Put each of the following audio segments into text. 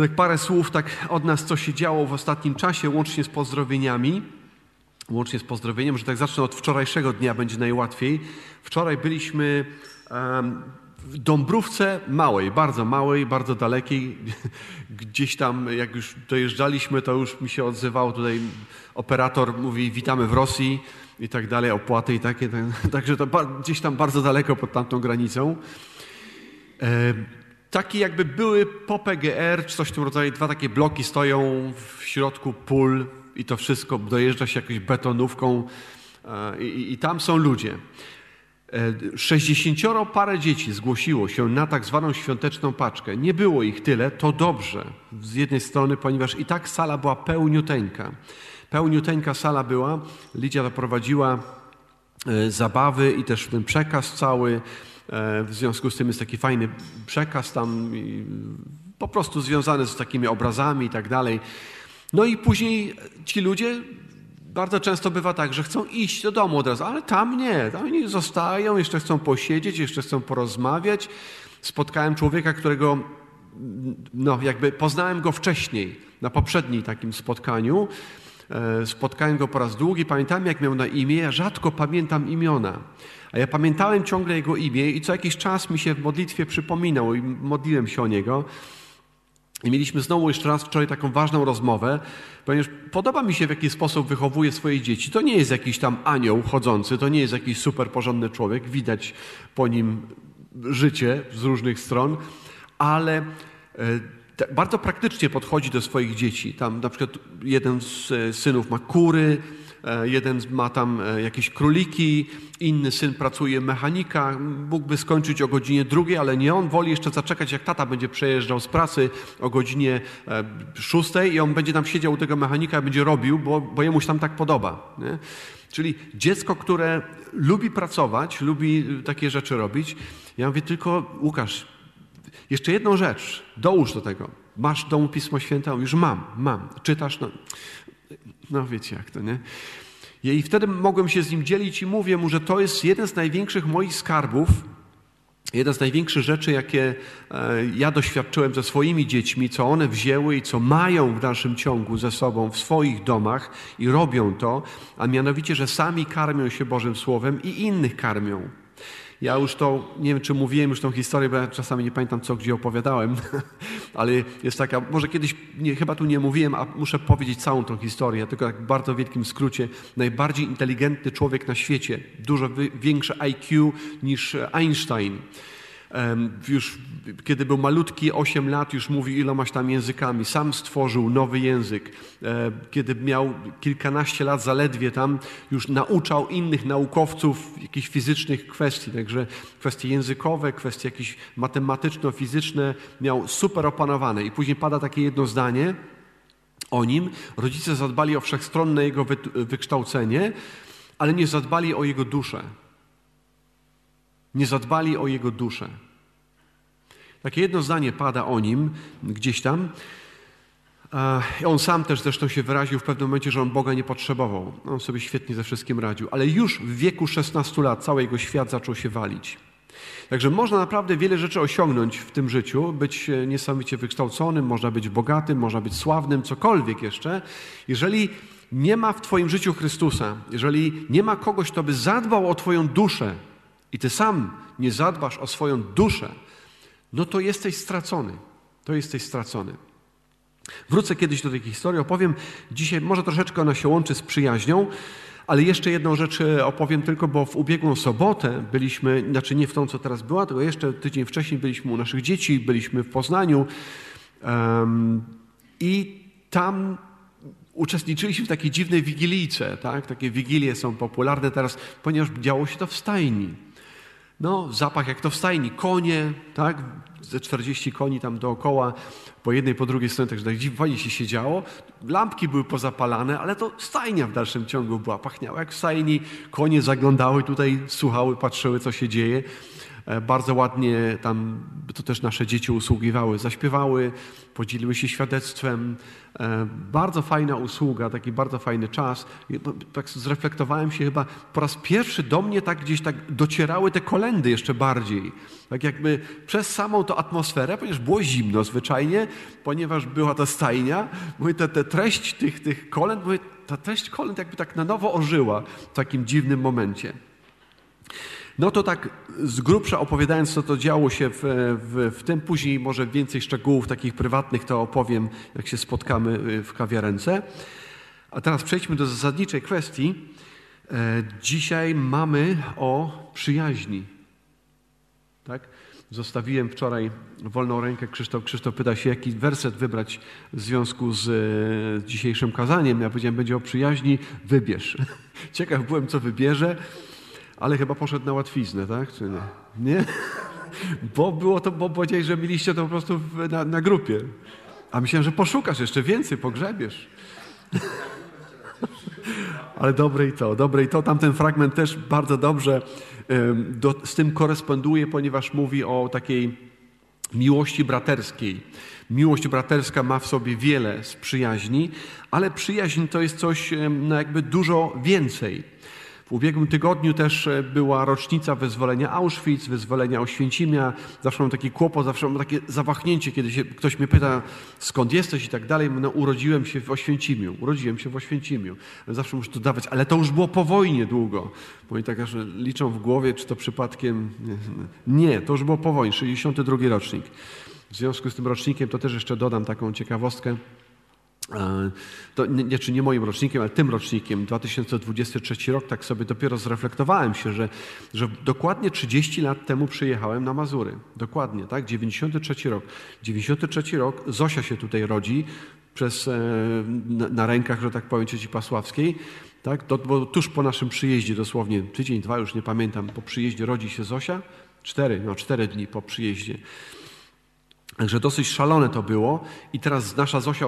Tak parę słów tak od nas, co się działo w ostatnim czasie, łącznie z pozdrowieniami. Łącznie z pozdrowieniem, że tak zacznę od wczorajszego dnia, będzie najłatwiej. Wczoraj byliśmy w Dąbrówce małej, bardzo małej, bardzo dalekiej. Gdzieś tam, jak już dojeżdżaliśmy, to już mi się odzywał tutaj operator, mówi witamy w Rosji i tak dalej, opłaty i takie. Tak, także to gdzieś tam bardzo daleko pod tamtą granicą. Taki jakby były po PGR, czy coś w tym rodzaju, dwa takie bloki stoją w środku pól i to wszystko dojeżdża się jakąś betonówką e, i, i tam są ludzie. E, sześćdziesięcioro parę dzieci zgłosiło się na tak zwaną świąteczną paczkę. Nie było ich tyle, to dobrze z jednej strony, ponieważ i tak sala była pełniuteńka. Pełniuteńka sala była, Lidia doprowadziła e, zabawy i też ten przekaz cały. E, w związku z tym jest taki fajny przekaz tam, po prostu związany z takimi obrazami i tak dalej. No i później ci ludzie bardzo często bywa tak, że chcą iść do domu od razu, ale tam nie. Tam oni zostają, jeszcze chcą posiedzieć, jeszcze chcą porozmawiać. Spotkałem człowieka, którego no, jakby poznałem go wcześniej, na poprzednim takim spotkaniu. E, spotkałem go po raz długi, pamiętam jak miał na imię, ja rzadko pamiętam imiona. A ja pamiętałem ciągle jego imię i co jakiś czas mi się w modlitwie przypominał i modliłem się o niego. I mieliśmy znowu jeszcze raz wczoraj taką ważną rozmowę, ponieważ podoba mi się, w jaki sposób wychowuje swoje dzieci. To nie jest jakiś tam anioł chodzący, to nie jest jakiś super porządny człowiek, widać po nim życie z różnych stron, ale e, bardzo praktycznie podchodzi do swoich dzieci. Tam na przykład jeden z e, synów ma kury, jeden ma tam e, jakieś króliki, inny syn pracuje mechanika, mógłby skończyć o godzinie drugiej, ale nie on, woli jeszcze zaczekać, jak tata będzie przejeżdżał z pracy o godzinie e, szóstej i on będzie tam siedział u tego mechanika będzie robił, bo, bo jemu się tam tak podoba. Nie? Czyli dziecko, które lubi pracować, lubi takie rzeczy robić. Ja mówię tylko, Łukasz, jeszcze jedną rzecz, dołóż do tego. Masz domu Pismo Święte? Już mam, mam. Czytasz? No, no wiecie jak to, nie? I wtedy mogłem się z nim dzielić i mówię mu, że to jest jeden z największych moich skarbów, jedna z największych rzeczy, jakie e, ja doświadczyłem ze swoimi dziećmi, co one wzięły i co mają w dalszym ciągu ze sobą w swoich domach i robią to, a mianowicie, że sami karmią się Bożym Słowem i innych karmią. Ja już to, nie wiem czy mówiłem już tą historię, bo ja czasami nie pamiętam co gdzie opowiadałem, ale jest taka, może kiedyś, nie, chyba tu nie mówiłem, a muszę powiedzieć całą tą historię, tylko tak w bardzo wielkim skrócie. Najbardziej inteligentny człowiek na świecie, dużo większe IQ niż Einstein już kiedy był malutki, 8 lat, już mówił ilomaś tam językami. Sam stworzył nowy język. E, kiedy miał kilkanaście lat zaledwie tam, już nauczał innych naukowców jakichś fizycznych kwestii. Także kwestie językowe, kwestie jakieś matematyczno-fizyczne miał super opanowane. I później pada takie jedno zdanie o nim. Rodzice zadbali o wszechstronne jego wykształcenie, ale nie zadbali o jego duszę. Nie zadbali o jego duszę. Takie jedno zdanie pada o nim gdzieś tam. On sam też zresztą się wyraził w pewnym momencie, że on Boga nie potrzebował. On sobie świetnie ze wszystkim radził. Ale już w wieku 16 lat cały jego świat zaczął się walić. Także można naprawdę wiele rzeczy osiągnąć w tym życiu, być niesamowicie wykształconym, można być bogatym, można być sławnym, cokolwiek jeszcze. Jeżeli nie ma w Twoim życiu Chrystusa, jeżeli nie ma kogoś, kto by zadbał o Twoją duszę, i ty sam nie zadbasz o swoją duszę, no to jesteś stracony. To jesteś stracony. Wrócę kiedyś do tej historii, opowiem dzisiaj, może troszeczkę ona się łączy z przyjaźnią, ale jeszcze jedną rzecz e, opowiem tylko, bo w ubiegłą sobotę byliśmy, znaczy nie w tą, co teraz była, tylko jeszcze tydzień wcześniej byliśmy u naszych dzieci, byliśmy w Poznaniu um, i tam uczestniczyliśmy w takiej dziwnej wigilijce, tak? Takie wigilie są popularne teraz, ponieważ działo się to w stajni. No, zapach jak to w stajni, konie, tak? Ze 40 koni tam dookoła, po jednej, po drugiej stronie, także tak fajnie się siedziało. Lampki były pozapalane, ale to stajnia w dalszym ciągu była, pachniała jak w stajni. Konie zaglądały tutaj, słuchały, patrzyły, co się dzieje. E, bardzo ładnie tam, to też nasze dzieci usługiwały, zaśpiewały, podzieliły się świadectwem. E, bardzo fajna usługa, taki bardzo fajny czas. Tak zreflektowałem się chyba, po raz pierwszy do mnie tak gdzieś tak docierały te kolendy jeszcze bardziej. Tak jakby przez samą tą atmosferę, ponieważ było zimno zwyczajnie, ponieważ była ta stajnia, mówię, te, te treść tych, tych kolęd, mówię, ta treść kolęd jakby tak na nowo ożyła w takim dziwnym momencie. No to tak z grubsza opowiadając, co to działo się w, w, w, tym, później może więcej szczegółów takich prywatnych to opowiem, jak się spotkamy y, w kawiarence. A teraz przejdźmy do zasadniczej kwestii. E, dzisiaj mamy o przyjaźni. Tak? Zostawiłem wczoraj wolną rękę. Krzysztof, Krzysztof pyta się, jaki werset wybrać w związku z e, dzisiejszym kazaniem. Ja powiedziałem, będzie o przyjaźni, wybierz. Ciekaw byłem, co wybierze ale chyba poszedł na łatwiznę, tak? Czy nie? Nie? Bo było to, bo powiedziałeś, że mieliście to po prostu na, na grupie. A myślałem, że poszukasz jeszcze więcej, pogrzebiesz. Ale dobre i to, dobre i to. Tamten fragment też bardzo dobrze do, z tym koresponduje, ponieważ mówi o takiej miłości braterskiej. Miłość braterska ma w sobie wiele z przyjaźni, ale przyjaźń to jest coś no jakby dużo więcej. W ubiegłym tygodniu też e, była rocznica wyzwolenia Auschwitz, wyzwolenia Oświęcimia. Zawsze mam taki kłopot, zawsze mam takie zawahnięcie, kiedy się, ktoś mnie pyta, skąd jesteś i tak dalej. No, urodziłem się w Oświęcimiu, urodziłem się w Oświęcimiu. Zawsze muszę to dawać, ale to już było po wojnie długo. Bo tak że liczą w głowie, czy to przypadkiem... Nie, to już było po wojnie, 62 rocznik. W związku z tym rocznikiem to też jeszcze dodam taką ciekawostkę. To nie, czy nie moim rocznikiem, ale tym rocznikiem, 2023 rok, tak sobie dopiero zreflektowałem się, że, że dokładnie 30 lat temu przyjechałem na Mazury. Dokładnie, tak? 93 rok. 93 rok, Zosia się tutaj rodzi przez, e, na, na rękach, że tak powiem, cieci Pasławskiej. Tak? To, bo tuż po naszym przyjeździe, dosłownie tydzień, dwa, już nie pamiętam, po przyjeździe rodzi się Zosia. Cztery, no cztery dni po przyjeździe. Także dosyć szalone to było. I teraz nasza Zosia,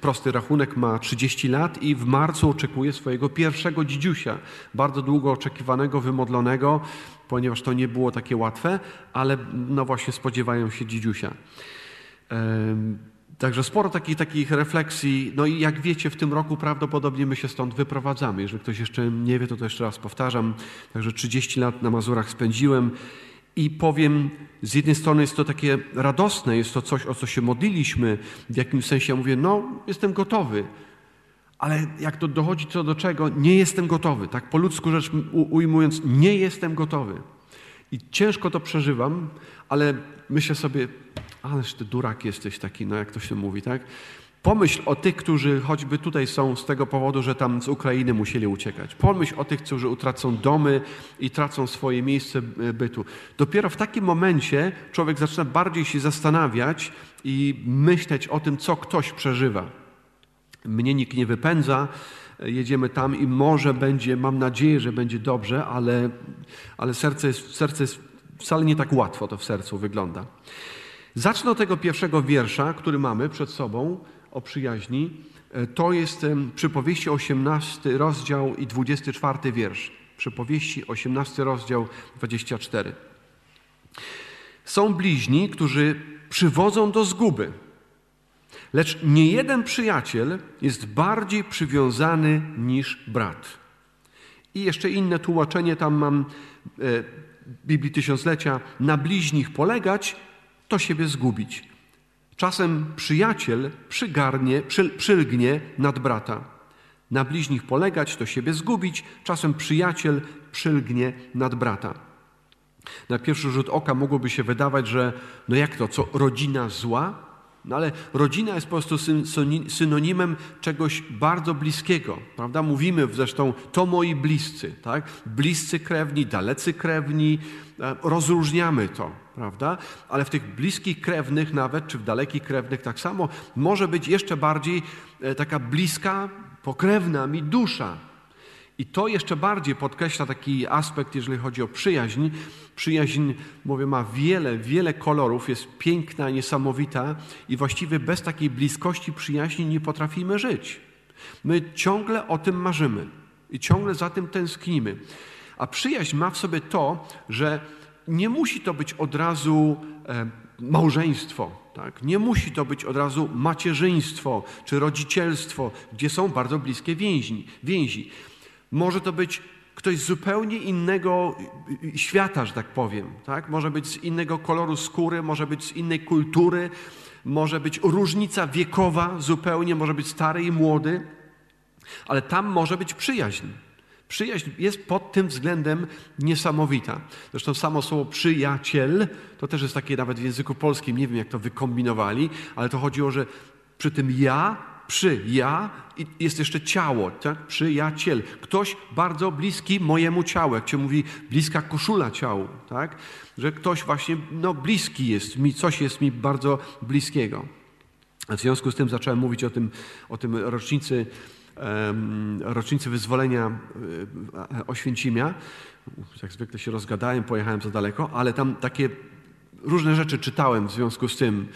prosty rachunek, ma 30 lat i w marcu oczekuje swojego pierwszego dzidziusia. Bardzo długo oczekiwanego, wymodlonego, ponieważ to nie było takie łatwe, ale no właśnie spodziewają się dzidziusia. Także sporo takich, takich refleksji. No i jak wiecie, w tym roku prawdopodobnie my się stąd wyprowadzamy. Jeżeli ktoś jeszcze nie wie, to to jeszcze raz powtarzam. Także 30 lat na Mazurach spędziłem i powiem, z jednej strony jest to takie radosne, jest to coś, o co się modliliśmy. W jakimś sensie ja mówię, no, jestem gotowy. Ale jak to dochodzi co do czego, nie jestem gotowy. Tak po ludzku rzecz ujmując, nie jestem gotowy. I ciężko to przeżywam, ale myślę sobie, ależ ty durak jesteś taki, no jak to się mówi, tak? Pomyśl o tych, którzy choćby tutaj są z tego powodu, że tam z Ukrainy musieli uciekać. Pomyśl o tych, którzy utracą domy i tracą swoje miejsce bytu. Dopiero w takim momencie człowiek zaczyna bardziej się zastanawiać i myśleć o tym, co ktoś przeżywa. Mnie nikt nie wypędza, jedziemy tam i może będzie, mam nadzieję, że będzie dobrze, ale, ale serce, jest, serce jest wcale nie tak łatwo to w sercu wygląda. Zacznę od tego pierwszego wiersza, który mamy przed sobą o przyjaźni, e, to jest przypowieści 18 rozdział i 24 wiersz. Przypowieści 18 rozdział 24. Są bliźni, którzy przywodzą do zguby, lecz nie jeden przyjaciel jest bardziej przywiązany niż brat. I jeszcze inne tłumaczenie tam mam e, Biblii Tysiąclecia. Na bliźnich polegać, to siebie zgubić. Czasem przyjaciel przygarnie, przy, przylgnie nad brata. Na bliźnich polegać, to siebie zgubić, czasem przyjaciel przylgnie nad brata. Na pierwszy rzut oka mogłoby się wydawać, że no jak to, co rodzina zła? No ale rodzina jest po prostu synonimem czegoś bardzo bliskiego, prawda? Mówimy zresztą, to moi bliscy, tak? Bliscy krewni, dalecy krewni, e, rozróżniamy to, prawda? Ale w tych bliskich krewnych nawet, czy w dalekich krewnych tak samo, może być jeszcze bardziej e, taka bliska, pokrewna mi dusza, i to jeszcze bardziej podkreśla taki aspekt, jeżeli chodzi o przyjaźń. Przyjaźń, mówię, ma wiele, wiele kolorów, jest piękna, niesamowita i właściwie bez takiej bliskości przyjaźni nie potrafimy żyć. My ciągle o tym marzymy i ciągle za tym tęsknimy. A przyjaźń ma w sobie to, że nie musi to być od razu e, małżeństwo, tak? nie musi to być od razu macierzyństwo czy rodzicielstwo, gdzie są bardzo bliskie więzi. więzi. Może to być ktoś z zupełnie innego świata, że tak powiem. Tak? Może być z innego koloru skóry, może być z innej kultury, może być różnica wiekowa zupełnie, może być stary i młody, ale tam może być przyjaźń. Przyjaźń jest pod tym względem niesamowita. Zresztą samo słowo przyjaciel to też jest takie nawet w języku polskim, nie wiem jak to wykombinowali, ale to chodziło, że przy tym ja, przy ja jest jeszcze ciało, tak? przyjaciel. Ktoś bardzo bliski mojemu ciału, jak się mówi, bliska koszula ciału, tak? że ktoś właśnie no, bliski jest mi, coś jest mi bardzo bliskiego. W związku z tym zacząłem mówić o tym, o tym rocznicy rocznicy wyzwolenia e, Oświęcimia. Jak zwykle się rozgadałem, pojechałem za daleko, ale tam takie różne rzeczy czytałem w związku z tym.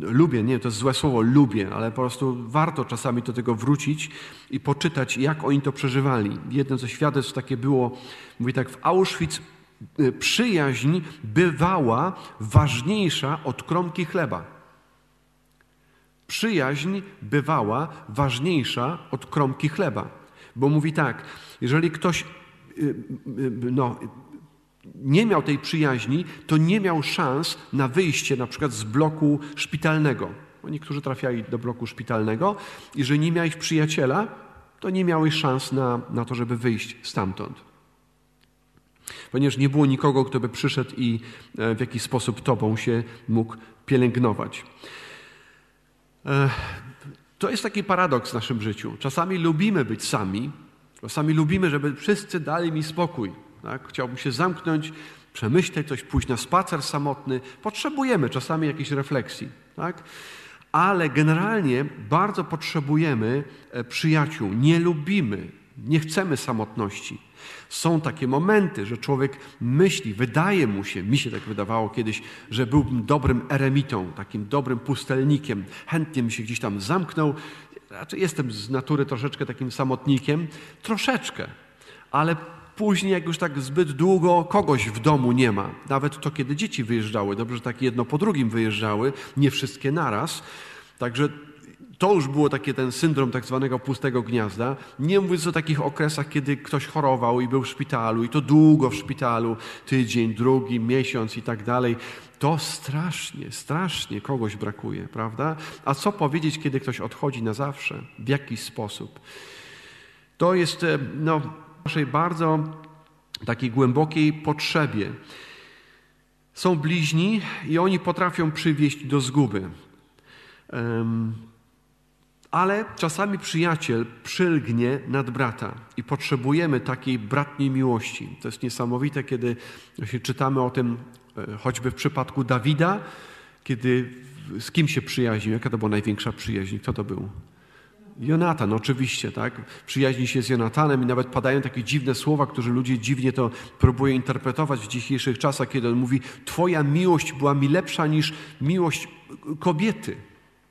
Lubię, nie, to jest złe słowo, lubię, ale po prostu warto czasami do tego wrócić i poczytać, jak oni to przeżywali. Jedno ze świadectw takie było, mówi tak, w Auschwitz e, przyjaźń bywała ważniejsza od kromki chleba przyjaźń bywała ważniejsza od kromki chleba. Bo mówi tak, jeżeli ktoś y, y, no, nie miał tej przyjaźni, to nie miał szans na wyjście na przykład z bloku szpitalnego. Bo niektórzy trafiali do bloku szpitalnego i że nie miałeś przyjaciela, to nie miałeś szans na, na to, żeby wyjść stamtąd. Ponieważ nie było nikogo, kto by przyszedł i e, w jakiś sposób tobą się mógł pielęgnować. To jest taki paradoks w naszym życiu. Czasami lubimy być sami, czasami lubimy, żeby wszyscy dali mi spokój. Tak? Chciałbym się zamknąć, przemyśleć coś, pójść na spacer samotny. Potrzebujemy czasami jakiejś refleksji. Tak? Ale generalnie bardzo potrzebujemy e, przyjaciół. Nie lubimy, nie chcemy samotności. Są takie momenty, że człowiek myśli, wydaje mu się, mi się tak wydawało kiedyś, że byłbym dobrym eremitą, takim dobrym pustelnikiem. Chętnie bym się gdzieś tam zamknął. Raczej jestem z natury troszeczkę takim samotnikiem, troszeczkę, ale później, jak już tak zbyt długo kogoś w domu nie ma, nawet to, kiedy dzieci wyjeżdżały, dobrze, że tak jedno po drugim wyjeżdżały, nie wszystkie naraz, także to już było takie ten syndrom tak zwanego pustego gniazda. Nie mówiąc o takich okresach, kiedy ktoś chorował i był w szpitalu i to długo w szpitalu, tydzień, drugi, miesiąc i tak dalej. To strasznie, strasznie kogoś brakuje, prawda? A co powiedzieć, kiedy ktoś odchodzi na zawsze? W jakiś sposób? To jest e, no, naszej bardzo takiej głębokiej potrzebie. Są bliźni i oni potrafią przywieść do zguby. Ale czasami przyjaciel przylgnie nad brata i potrzebujemy takiej bratniej miłości. To jest niesamowite, kiedy czytamy o tym e, choćby w przypadku Dawida, kiedy z kim się przyjaźnił. Jaka to była największa przyjaźń? Kto to był? Jonatan, oczywiście, tak? Przyjaźni się z Jonatanem i nawet padają takie dziwne słowa, które ludzie dziwnie to próbują interpretować w dzisiejszych czasach, kiedy on mówi: Twoja miłość była mi lepsza niż miłość kobiety.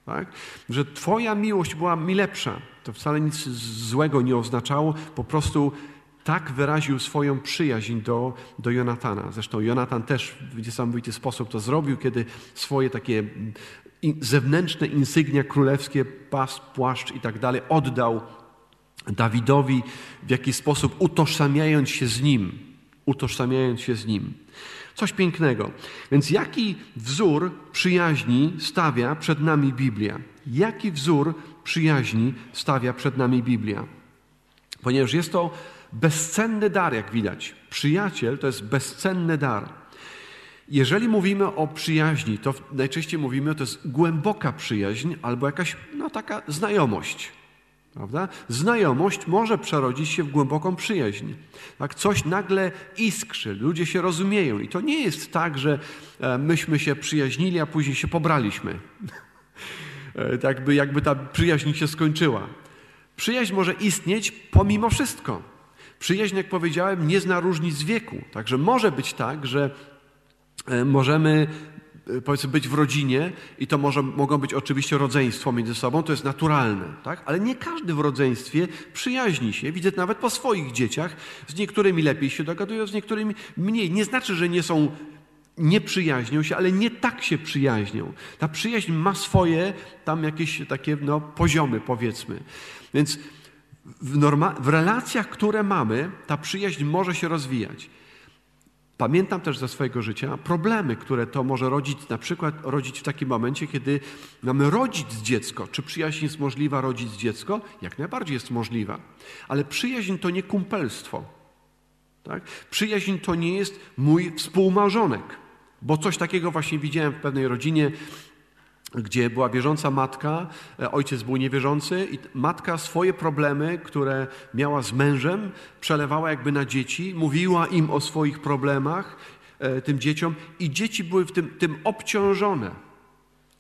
Tak? Że Twoja miłość była mi lepsza. To wcale nic złego nie oznaczało, po prostu tak wyraził swoją przyjaźń do, do Jonatana. Zresztą Jonatan też w niesamowity sposób to zrobił, kiedy swoje takie zewnętrzne insygnia królewskie, pas, płaszcz i tak dalej oddał Dawidowi w jakiś sposób utożsamiając się z nim. Utożsamiając się z nim. Coś pięknego. Więc jaki wzór przyjaźni stawia przed nami Biblia? Jaki wzór przyjaźni stawia przed nami Biblia? Ponieważ jest to bezcenny dar, jak widać. Przyjaciel to jest bezcenny dar. Jeżeli mówimy o przyjaźni, to najczęściej mówimy, to jest głęboka przyjaźń albo jakaś no, taka znajomość. Prawda? Znajomość może przerodzić się w głęboką przyjaźń. Tak? Coś nagle iskrzy, ludzie się rozumieją. I to nie jest tak, że e, myśmy się przyjaźnili, a później się pobraliśmy. E, jakby, jakby ta przyjaźń się skończyła. Przyjaźń może istnieć pomimo wszystko. Przyjaźń, jak powiedziałem, nie zna różnic wieku. Także może być tak, że możemy y, powiedzmy być w rodzinie i to może, mogą być oczywiście rodzeństwo między sobą, to jest naturalne, tak? ale nie każdy w rodzeństwie przyjaźni się. Widzę nawet po swoich dzieciach, z niektórymi lepiej się dogadują, z niektórymi mniej. Nie znaczy, że nie są nie przyjaźnią się, ale nie tak się przyjaźnią. Ta przyjaźń ma swoje tam jakieś takie no, poziomy, powiedzmy. Więc w, norma- w relacjach, które mamy, ta przyjaźń może się rozwijać. Pamiętam też ze swojego życia problemy, które to może rodzić, na przykład rodzić w takim momencie, kiedy mamy rodzić dziecko. Czy przyjaźń jest możliwa rodzić dziecko? Jak najbardziej jest możliwa. Ale przyjaźń to nie kumpelstwo. Tak? Przyjaźń to nie jest mój współmałżonek. Bo coś takiego właśnie widziałem w pewnej rodzinie, gdzie była wierząca matka, e, ojciec był niewierzący i matka swoje problemy, które miała z mężem, przelewała jakby na dzieci, mówiła im o swoich problemach, e, tym dzieciom i dzieci były w tym, tym obciążone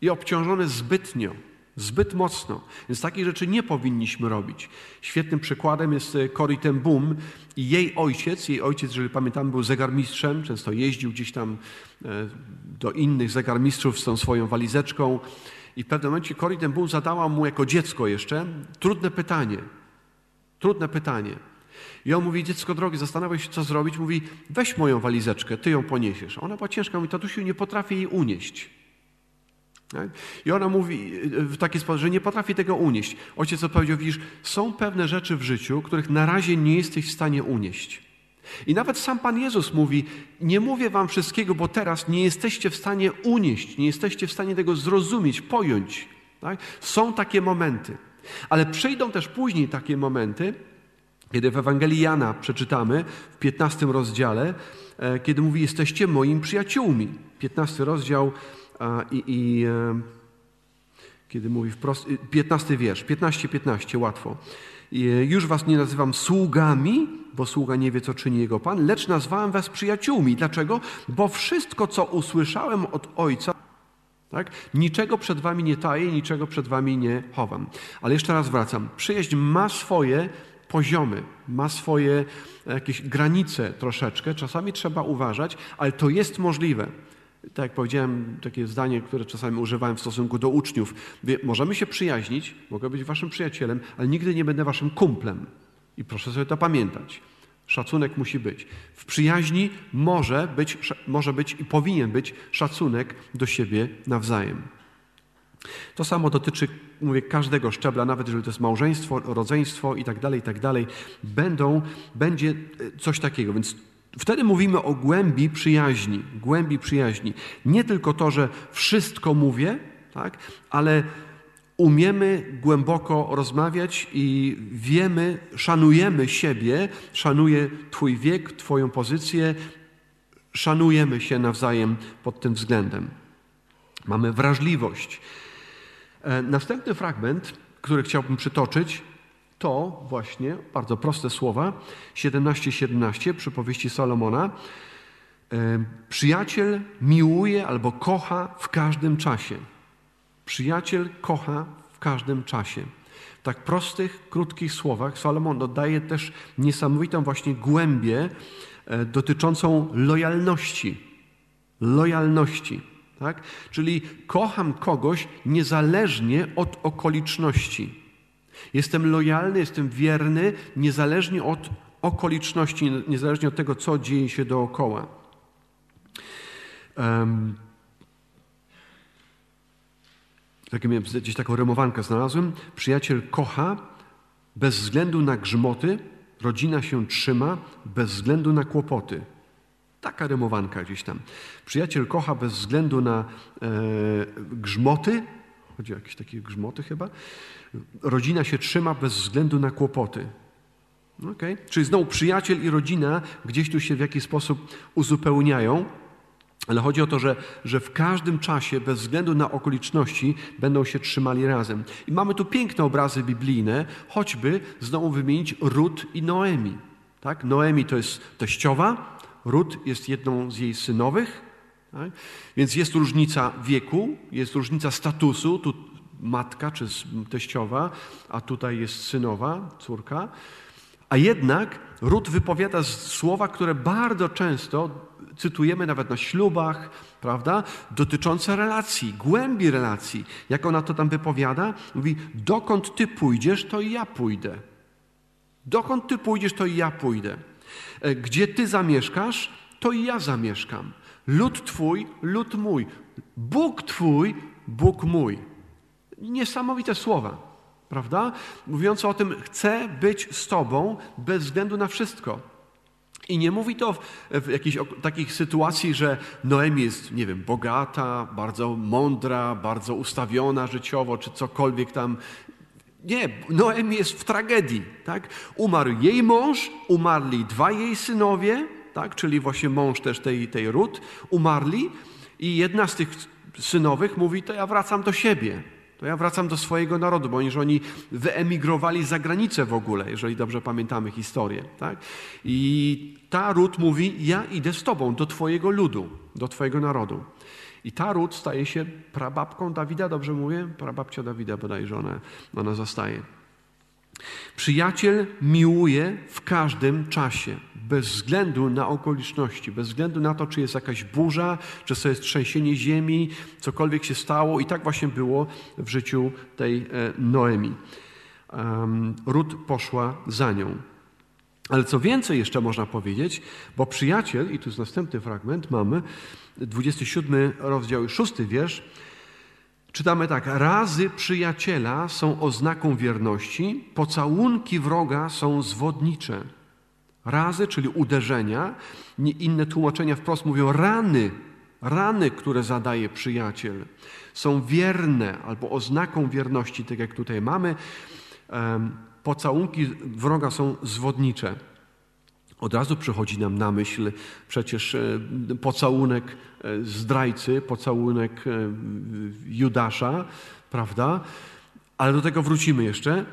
i obciążone zbytnio. Zbyt mocno. Więc takich rzeczy nie powinniśmy robić. Świetnym przykładem jest e, Cory ten Boom i jej ojciec. Jej ojciec, jeżeli pamiętam, był zegarmistrzem. Często jeździł gdzieś tam e, do innych zegarmistrzów z tą swoją walizeczką. I w pewnym momencie Cory ten Boom zadała mu jako dziecko jeszcze trudne pytanie. Trudne pytanie. I on mówi, dziecko drogie, zastanawiaj się, co zrobić. Mówi, weź moją walizeczkę, ty ją poniesiesz. Ona była ciężka, mówi, tatusiu, nie potrafię jej unieść. I ona mówi w taki sposób, że nie potrafi tego unieść. Ojciec odpowiedział, widzisz, są pewne rzeczy w życiu, których na razie nie jesteś w stanie unieść. I nawet sam Pan Jezus mówi, nie mówię wam wszystkiego, bo teraz nie jesteście w stanie unieść, nie jesteście w stanie tego zrozumieć, pojąć. Tak? Są takie momenty. Ale przyjdą też później takie momenty, kiedy w Ewangelii Jana przeczytamy w 15 rozdziale, e, kiedy mówi, jesteście moimi przyjaciółmi. 15 rozdział i, i e, kiedy mówi wprost, 15 wiersz, 15, 15, łatwo. Już was nie nazywam sługami, bo sługa nie wie, co czyni jego Pan, lecz nazwałem was przyjaciółmi. Dlaczego? Bo wszystko, co usłyszałem od Ojca, tak? Niczego przed wami nie taję, niczego przed wami nie chowam. Ale jeszcze raz wracam. Przyjaźń ma swoje poziomy, ma swoje jakieś granice troszeczkę. Czasami trzeba uważać, ale to jest możliwe tak jak powiedziałem, takie zdanie, które czasami używałem w stosunku do uczniów. Możemy się przyjaźnić, mogę być waszym przyjacielem, ale nigdy nie będę waszym kumplem. I proszę sobie to pamiętać. Szacunek musi być. W przyjaźni może być, może być i powinien być szacunek do siebie nawzajem. To samo dotyczy, mówię, każdego szczebla, nawet jeżeli to jest małżeństwo, rodzeństwo i tak dalej, i tak dalej. Będą, będzie e, coś takiego. Więc Wtedy mówimy o głębi przyjaźni, głębi przyjaźni. Nie tylko to, że wszystko mówię, tak, ale umiemy głęboko rozmawiać i wiemy, szanujemy siebie, szanuję Twój wiek, Twoją pozycję, szanujemy się nawzajem pod tym względem. Mamy wrażliwość. E, następny fragment, który chciałbym przytoczyć, to właśnie, bardzo proste słowa, 17-17 przypowieści Salomona. E, przyjaciel miłuje albo kocha w każdym czasie. Przyjaciel kocha w każdym czasie. W tak prostych, krótkich słowach Salomon dodaje też niesamowitą właśnie głębię e, dotyczącą lojalności. Lojalności. Tak? Czyli kocham kogoś niezależnie od okoliczności. Jestem lojalny, jestem wierny, niezależnie od okoliczności, niezależnie od tego, co dzieje się dookoła. Um, gdzieś taką rymowankę znalazłem. Przyjaciel kocha bez względu na grzmoty, rodzina się trzyma bez względu na kłopoty. Taka rymowanka gdzieś tam. Przyjaciel kocha bez względu na e, grzmoty, chodzi o jakieś takie grzmoty chyba, rodzina się trzyma bez względu na kłopoty. Okay? Czyli znowu przyjaciel i rodzina gdzieś tu się w jakiś sposób uzupełniają, ale chodzi o to, że, że w każdym czasie, bez względu na okoliczności, będą się trzymali razem. I mamy tu piękne obrazy biblijne, choćby znowu wymienić Rut i Noemi. Tak? Noemi to jest teściowa, Rut jest jedną z jej synowych, tak? Więc jest różnica wieku, jest różnica statusu. Tu matka czy teściowa, a tutaj jest synowa, córka. A jednak Ród wypowiada słowa, które bardzo często cytujemy nawet na ślubach, prawda? Dotyczące relacji, głębi relacji. Jak ona to tam wypowiada? Mówi: Dokąd ty pójdziesz, to i ja pójdę. Dokąd ty pójdziesz, to i ja pójdę. E, gdzie ty zamieszkasz, to i ja zamieszkam. Lud twój, lud mój. Bóg twój, Bóg mój. Niesamowite słowa, prawda? Mówiące o tym, chcę być z tobą bez względu na wszystko. I nie mówi to w, jakiejś takich sytuacji, że Noemi jest, nie wiem, bogata, bardzo mądra, bardzo ustawiona życiowo, czy cokolwiek tam. Nie, Noemi jest w tragedii. Tak? Umarł jej mąż, umarli dwa jej synowie, tak? czyli właśnie mąż też tej, tej Rut, umarli i jedna z tych synowych mówi, to ja wracam do siebie to ja wracam do swojego narodu, bo oni wyemigrowali za granicę w ogóle, jeżeli dobrze pamiętamy historię. Tak? I ta Rut mówi, ja idę z tobą do twojego ludu, do twojego narodu. I ta Rut staje się prababką Dawida, dobrze mówię? Prababcia Dawida bodajże ona, ona zostaje. Przyjaciel miłuje w każdym czasie, bez względu na okoliczności, bez względu na to, czy jest jakaś burza, czy to jest trzęsienie ziemi, cokolwiek się stało. I tak właśnie było w życiu tej e, Noemi. Um, Rut poszła za nią. Ale co więcej jeszcze można powiedzieć, bo przyjaciel, i tu jest następny fragment, mamy 27 rozdział i 6 wiersz, Czytamy tak: razy przyjaciela są oznaką wierności, pocałunki wroga są zwodnicze. Razy, czyli uderzenia, inne tłumaczenia wprost mówią rany, rany, które zadaje przyjaciel, są wierne albo oznaką wierności, tak jak tutaj mamy. Pocałunki wroga są zwodnicze. Od razu przychodzi nam na myśl przecież e, pocałunek e, zdrajcy, pocałunek e, Judasza, prawda? Ale do tego wrócimy jeszcze.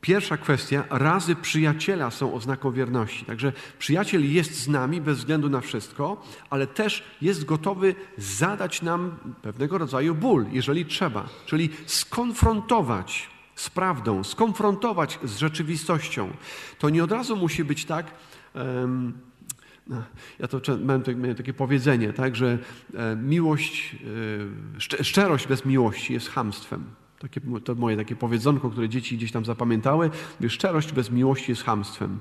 Pierwsza kwestia, razy przyjaciela są oznaką wierności. Także przyjaciel jest z nami bez względu na wszystko, ale też jest gotowy zadać nam pewnego rodzaju ból, jeżeli trzeba, czyli skonfrontować z prawdą, skonfrontować z rzeczywistością. To nie od razu musi być tak, um, ja to miałem takie powiedzenie, tak, że e, miłość, e, szczerość bez miłości jest hamstwem. Takie, to moje takie powiedzonko, które dzieci gdzieś tam zapamiętały. Szczerość bez miłości jest hamstwem.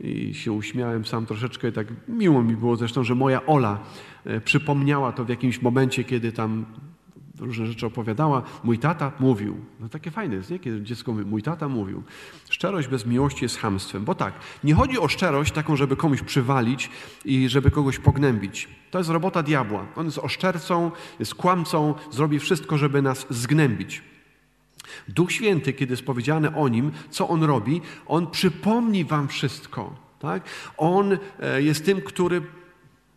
I się uśmiałem sam troszeczkę. Tak miło mi było zresztą, że moja Ola e, przypomniała to w jakimś momencie, kiedy tam różne rzeczy opowiadała. Mój tata mówił. No takie fajne jest, nie? Kiedy dziecko mówi, mój tata mówił. Szczerość bez miłości jest hamstwem. Bo tak, nie chodzi o szczerość taką, żeby komuś przywalić i żeby kogoś pognębić. To jest robota diabła. On jest oszczercą, jest kłamcą, zrobi wszystko, żeby nas zgnębić. Duch Święty, kiedy jest powiedziane o nim, co on robi, on przypomni wam wszystko. Tak? On e, jest tym, który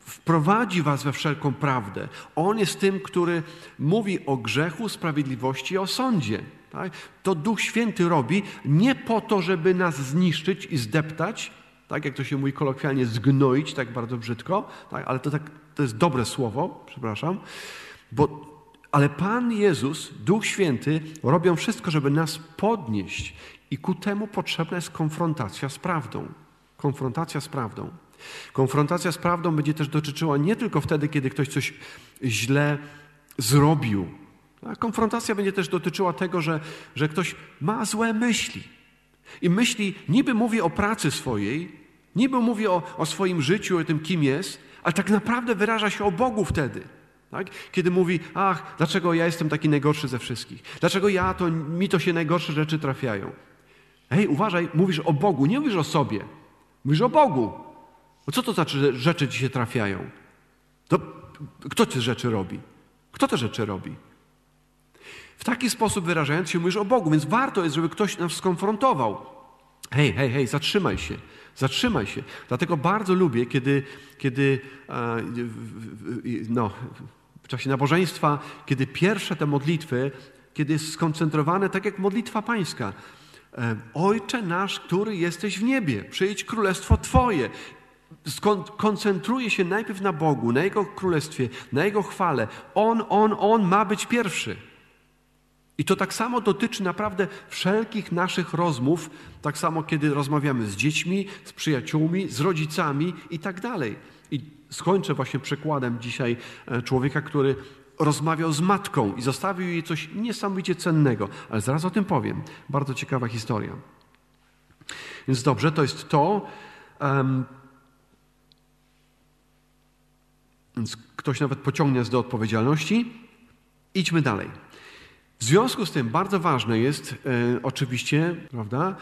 wprowadzi was we wszelką prawdę. On jest tym, który mówi o grzechu, sprawiedliwości i o sądzie. Tak? To Duch Święty robi nie po to, żeby nas zniszczyć i zdeptać, tak jak to się mówi kolokwialnie, zgnoić, tak bardzo brzydko, tak? ale to, tak, to jest dobre słowo, przepraszam, bo ale Pan Jezus, Duch Święty robią wszystko, żeby nas podnieść i ku temu potrzebna jest konfrontacja z prawdą. Konfrontacja z prawdą. Konfrontacja z prawdą będzie też dotyczyła nie tylko wtedy, kiedy ktoś coś źle zrobił. Konfrontacja będzie też dotyczyła tego, że, że ktoś ma złe myśli. I myśli, niby mówi o pracy swojej, niby mówi o, o swoim życiu, o tym, kim jest, ale tak naprawdę wyraża się o Bogu wtedy. Tak? Kiedy mówi, ach, dlaczego ja jestem taki najgorszy ze wszystkich? Dlaczego ja, to mi to się najgorsze rzeczy trafiają? Hej, uważaj, mówisz o Bogu, nie mówisz o sobie. Mówisz o Bogu. No co to znaczy, że rzeczy ci się trafiają? To kto te rzeczy robi? Kto te rzeczy robi? W taki sposób wyrażając się mówisz o Bogu, więc warto jest, żeby ktoś nas skonfrontował. Hej, hej, hej, zatrzymaj się. Zatrzymaj się. Dlatego bardzo lubię, kiedy, kiedy no, w czasie nabożeństwa, kiedy pierwsze te modlitwy, kiedy jest skoncentrowane, tak jak modlitwa pańska. E, Ojcze nasz, który jesteś w niebie, przyjdź królestwo Twoje. Koncentruje się najpierw na Bogu, na Jego królestwie, na Jego chwale. On, On, On ma być pierwszy. I to tak samo dotyczy naprawdę wszelkich naszych rozmów, tak samo kiedy rozmawiamy z dziećmi, z przyjaciółmi, z rodzicami i tak dalej. I skończę właśnie przykładem dzisiaj e, człowieka, który rozmawiał z matką i zostawił jej coś niesamowicie cennego, ale zaraz o tym powiem. Bardzo ciekawa historia. Więc dobrze, to jest to. Więc ktoś nawet pociągnie nas do odpowiedzialności. Idźmy dalej. W związku z tym bardzo ważne jest e, oczywiście, prawda,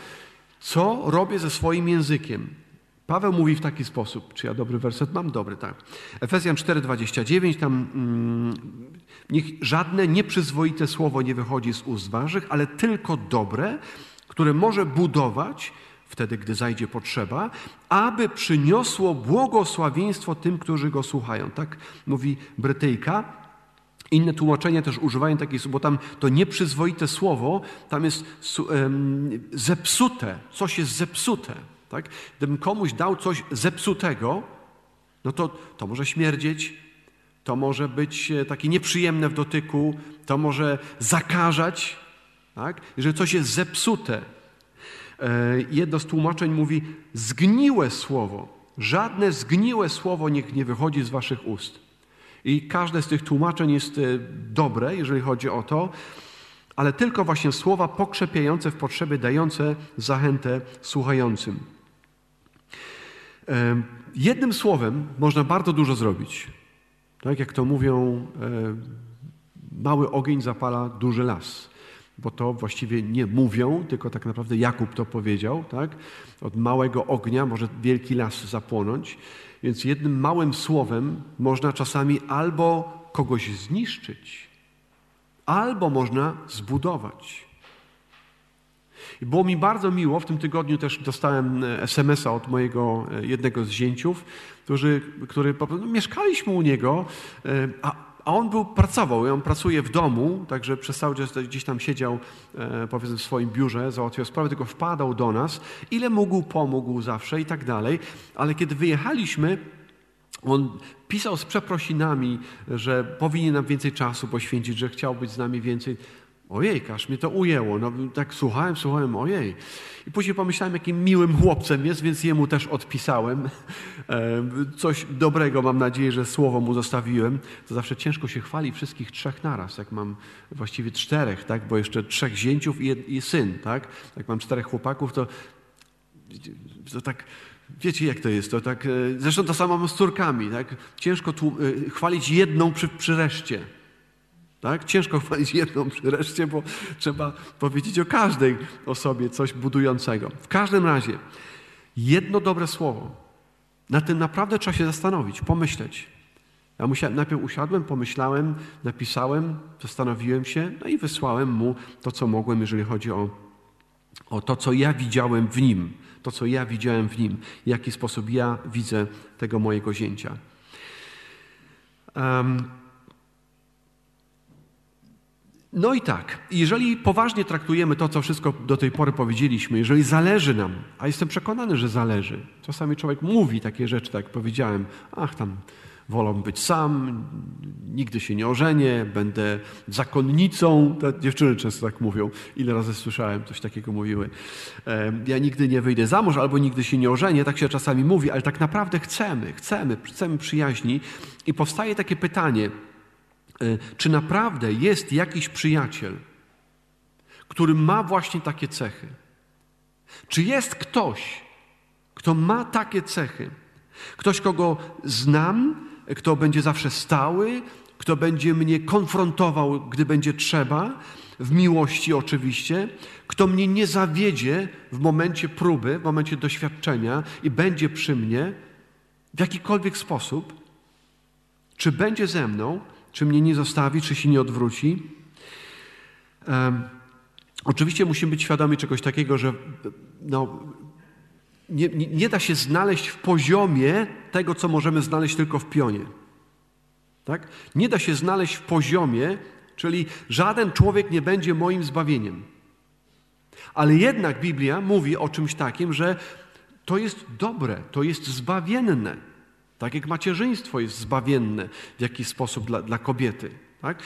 co robię ze swoim językiem. Paweł mówi w taki sposób, czy ja dobry werset mam? Dobry, tak. Efezjan 4,29, tam mm, niech żadne nieprzyzwoite słowo nie wychodzi z ust waszych, ale tylko dobre, które może budować, wtedy gdy zajdzie potrzeba, aby przyniosło błogosławieństwo tym, którzy go słuchają. Tak mówi Brytyjka. Inne tłumaczenia też używają takiej, bo tam to nieprzyzwoite słowo, tam jest zepsute, coś jest zepsute. Tak? Gdybym komuś dał coś zepsutego, no to to może śmierdzieć, to może być e, takie nieprzyjemne w dotyku, to może zakażać. Tak? Jeżeli coś jest zepsute, jedno z tłumaczeń mówi zgniłe słowo. Żadne zgniłe słowo niech nie wychodzi z waszych ust. I każde z tych tłumaczeń jest e, dobre, jeżeli chodzi o to, ale tylko właśnie słowa pokrzepiające w potrzeby, dające zachętę słuchającym. Jednym słowem można bardzo dużo zrobić. Tak jak to mówią, mały ogień zapala duży las. Bo to właściwie nie mówią, tylko tak naprawdę Jakub to powiedział. Tak? Od małego ognia może wielki las zapłonąć. Więc jednym małym słowem można czasami albo kogoś zniszczyć, albo można zbudować. I było mi bardzo miło, w tym tygodniu też dostałem e, SMS-a od mojego e, jednego z zięciów, który, który no, mieszkaliśmy u niego, e, a, a on był, pracował i on pracuje w domu, także przez cały czas gdzieś tam siedział, powiedzmy, w swoim biurze, załatwiał sprawy, tylko wpadał do nas, ile mógł, pomógł zawsze i tak dalej, ale kiedy wyjechaliśmy, on pisał z przeprosinami, że powinien nam więcej czasu poświęcić, że chciał być z nami więcej. Ojej, aż mnie to ujęło. No, tak słuchałem, słuchałem, ojej. I później pomyślałem, jakim miłym chłopcem jest, więc jemu też odpisałem. Coś dobrego, mam nadzieję, że słowo mu zostawiłem. To zawsze ciężko się chwali wszystkich trzech naraz, jak mam właściwie czterech, tak? bo jeszcze trzech zięciów i, i syn. Tak? Jak mam czterech chłopaków, to, to tak Wiecie, jak to jest? To tak, e, zresztą to samo z córkami. Tak? Ciężko tu, e, chwalić jedną przy, przy reszcie. Tak? Ciężko chwalić jedną reszcie, bo trzeba powiedzieć o każdej osobie coś budującego. W każdym razie, jedno dobre słowo. Na tym naprawdę trzeba się zastanowić, pomyśleć. Ja musiałem, najpierw usiadłem, pomyślałem, napisałem, zastanowiłem się, no i wysłałem mu to, co mogłem, jeżeli chodzi o, o to, co ja widziałem w nim. To, co ja widziałem w nim. W jaki sposób ja widzę tego mojego zięcia. Um, no i tak, jeżeli poważnie traktujemy to, co wszystko do tej pory powiedzieliśmy, jeżeli zależy nam, a jestem przekonany, że zależy, czasami człowiek mówi takie rzeczy, tak jak powiedziałem, ach tam, wolę być sam, nigdy się nie ożenię, będę zakonnicą. Te dziewczyny często tak mówią. Ile razy słyszałem, coś takiego mówiły. Ja nigdy nie wyjdę za mąż albo nigdy się nie ożenię. Tak się czasami mówi, ale tak naprawdę chcemy, chcemy, chcemy przyjaźni. I powstaje takie pytanie, czy naprawdę jest jakiś przyjaciel, który ma właśnie takie cechy? Czy jest ktoś, kto ma takie cechy? Ktoś, kogo znam, kto będzie zawsze stały, kto będzie mnie konfrontował, gdy będzie trzeba, w miłości oczywiście, kto mnie nie zawiedzie w momencie próby, w momencie doświadczenia i będzie przy mnie w jakikolwiek sposób, czy będzie ze mną, czy mnie nie zostawi, czy się nie odwróci. Oczywiście musimy być świadomi czegoś takiego, że no, nie, nie, nie, da się znaleźć w poziomie tego, co możemy znaleźć tylko w pionie. Tak? Nie da się znaleźć w poziomie, czyli żaden człowiek nie będzie moim zbawieniem. Ale jednak Biblia mówi o czymś takim, że to jest dobre, to jest zbawienne. Tak jak macierzyństwo jest zbawienne w jakiś sposób dla, dla kobiety. Tak?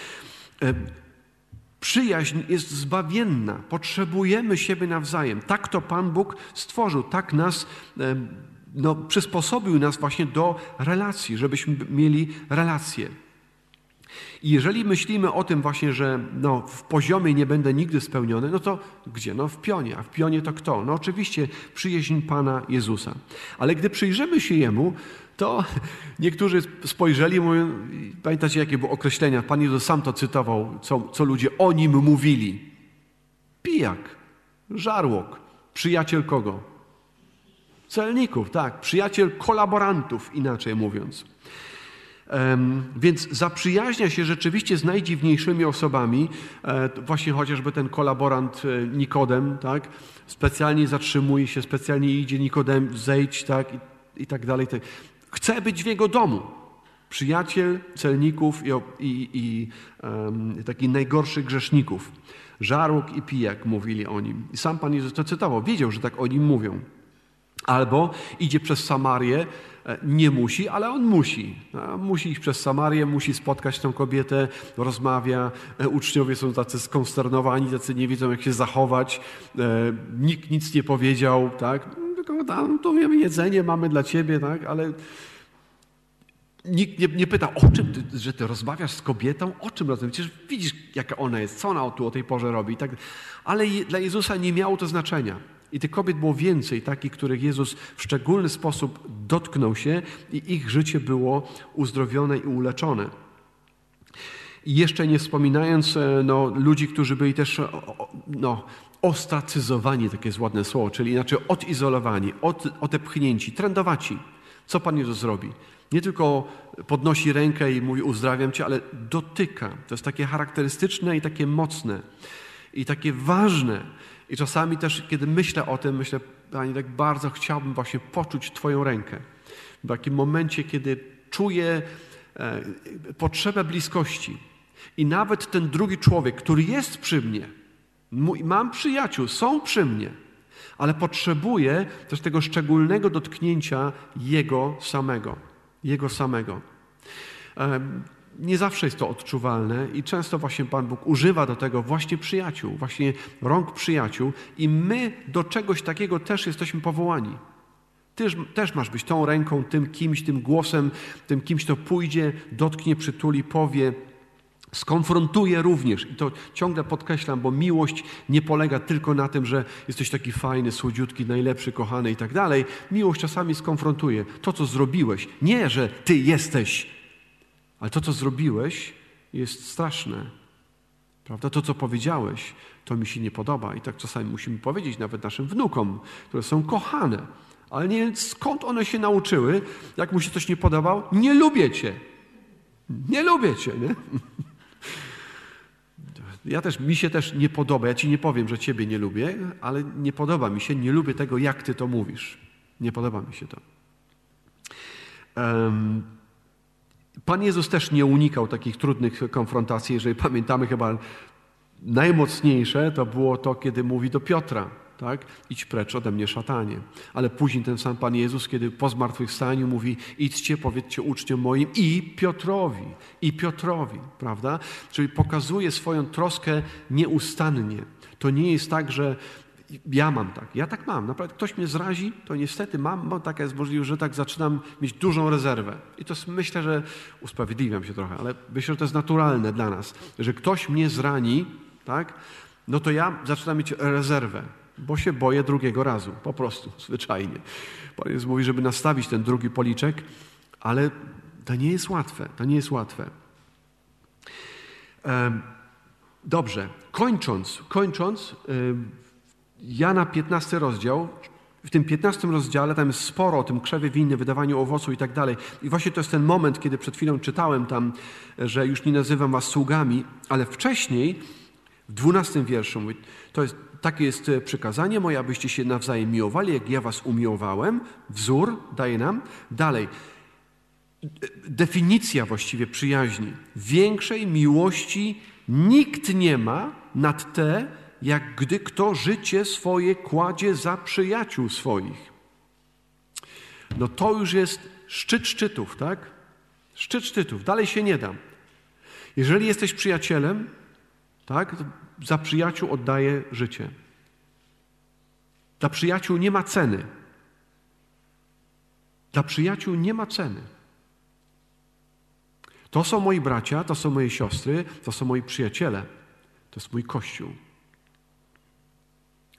Przyjaźń jest zbawienna. Potrzebujemy siebie nawzajem. Tak to Pan Bóg stworzył, tak nas no, przysposobił nas właśnie do relacji, żebyśmy mieli relacje. I jeżeli myślimy o tym właśnie, że no, w poziomie nie będę nigdy spełniony, no to gdzie? No w pionie. A w pionie to kto? No oczywiście przyjaźń Pana Jezusa. Ale gdy przyjrzymy się Jemu, to niektórzy spojrzeli mówią, pamiętacie jakie było określenia? Pan Jezus sam to cytował, co, co ludzie o Nim mówili. Pijak, żarłok, przyjaciel kogo? Celników, tak, przyjaciel kolaborantów, inaczej mówiąc. Więc zaprzyjaźnia się rzeczywiście z najdziwniejszymi osobami, e, właśnie chociażby ten kolaborant e, Nikodem, tak? Specjalnie zatrzymuje się, specjalnie idzie Nikodem, zejdź, tak? I, i tak dalej. Chce być w jego domu. Przyjaciel celników i, i, i um, najgorszych grzeszników. Żarłok i pijak mówili o nim. I sam Pan Jezus to cytował. Wiedział, że tak o nim mówią. Albo idzie przez Samarię, nie musi, ale on musi. Musi iść przez Samarię, musi spotkać tę kobietę, rozmawia. E, uczniowie są tacy skonsternowani, tacy nie wiedzą, jak się zachować. E, nikt nic nie powiedział, tak? Tylko tam, tu mamy jedzenie, mamy dla ciebie, tak? Ale nikt nie, nie pyta, o czym ty, że ty rozmawiasz z kobietą? O czym rozmawiasz? Przecież widzisz, jaka ona jest, co ona tu o tej porze robi. Tak? Ale dla Jezusa nie miało to znaczenia. I tych kobiet było więcej, takich, których Jezus w szczególny sposób dotknął się i ich życie było uzdrowione i uleczone. I jeszcze nie wspominając e, no, ludzi, którzy byli też no, ostracyzowani, takie jest ładne słowo, czyli inaczej odizolowani, od, odepchnięci, trendowaci. Co Pan Jezus zrobi? Nie tylko podnosi rękę i mówi uzdrawiam Cię, ale dotyka. To jest takie charakterystyczne i takie mocne i takie ważne, i czasami też, kiedy myślę o tym, myślę, Panie, tak bardzo chciałbym właśnie poczuć Twoją rękę. W takim momencie, kiedy czuję e, potrzebę bliskości. I nawet ten drugi człowiek, który jest przy mnie, mam przyjaciół, są przy mnie, ale potrzebuję też tego szczególnego dotknięcia Jego samego. Jego samego. Nie zawsze jest to odczuwalne i często właśnie Pan Bóg używa do tego właśnie przyjaciół, właśnie rąk przyjaciół i my do czegoś takiego też jesteśmy powołani. Też, też masz być tą ręką, tym kimś, tym głosem, tym kimś, kto pójdzie, dotknie, przytuli, powie, skonfrontuje również. I to ciągle podkreślam, bo miłość nie polega tylko na tym, że jesteś taki fajny, słodziutki, najlepszy, kochany i tak dalej. Miłość czasami skonfrontuje. To, co zrobiłeś, nie, że ty jesteś ale to, co zrobiłeś, jest straszne. Prawda? To, co powiedziałeś, to mi się nie podoba. I tak czasami musimy powiedzieć nawet naszym wnukom, które są kochane. Ale nie wiem, skąd one się nauczyły, jak mu się coś nie podobał. Nie lubię cię. Nie lubię cię, nie? Ja też, mi się też nie podoba. Ja ci nie powiem, że ciebie nie lubię, ale nie podoba mi się, nie lubię tego, jak ty to mówisz. Nie podoba mi się to. Um, Pan Jezus też nie unikał takich trudnych konfrontacji. Jeżeli pamiętamy, chyba najmocniejsze to było to, kiedy mówi do Piotra, tak? Idź precz ode mnie, szatanie. Ale później ten sam Pan Jezus, kiedy po zmartwychwstaniu mówi, idźcie, powiedzcie uczniom moim i Piotrowi, i Piotrowi, prawda? Czyli pokazuje swoją troskę nieustannie. To nie jest tak, że ja mam tak, ja tak mam. Naprawdę ktoś mnie zrazi, to niestety mam, bo taka jest możliwość, że tak zaczynam mieć dużą rezerwę. I to myślę, że usprawiedliwiam się trochę, ale myślę, że to jest naturalne dla nas, że ktoś mnie zrani, tak, no to ja zaczynam mieć rezerwę, bo się boję drugiego razu, po prostu, zwyczajnie. Pan Jezus mówi, żeby nastawić ten drugi policzek, ale to nie jest łatwe, to nie jest łatwe. Dobrze, kończąc, kończąc, Jana 15 rozdział, w tym 15 rozdziale tam jest sporo o tym krzewie winny, wydawaniu owocu i tak dalej. I właśnie to jest ten moment, kiedy przed chwilą czytałem tam, że już nie nazywam was sługami, ale wcześniej, w 12 wierszu, to jest, takie jest e, przykazanie moje, abyście się nawzajem miłowali, jak ja was umiłowałem. Wzór daje nam. Dalej, definicja właściwie przyjaźni. Większej miłości nikt nie ma nad te, jak gdy kto życie swoje kładzie za przyjaciół swoich. No to już jest szczyt szczytów, tak? Szczyt szczytów. Dalej się nie dam. Jeżeli jesteś przyjacielem, Tak? Za przyjaciół oddaje życie. Dla przyjaciół nie ma ceny. Dla przyjaciół nie ma ceny. To są moi bracia, to są moje siostry, to są moi przyjaciele, to jest mój kościół.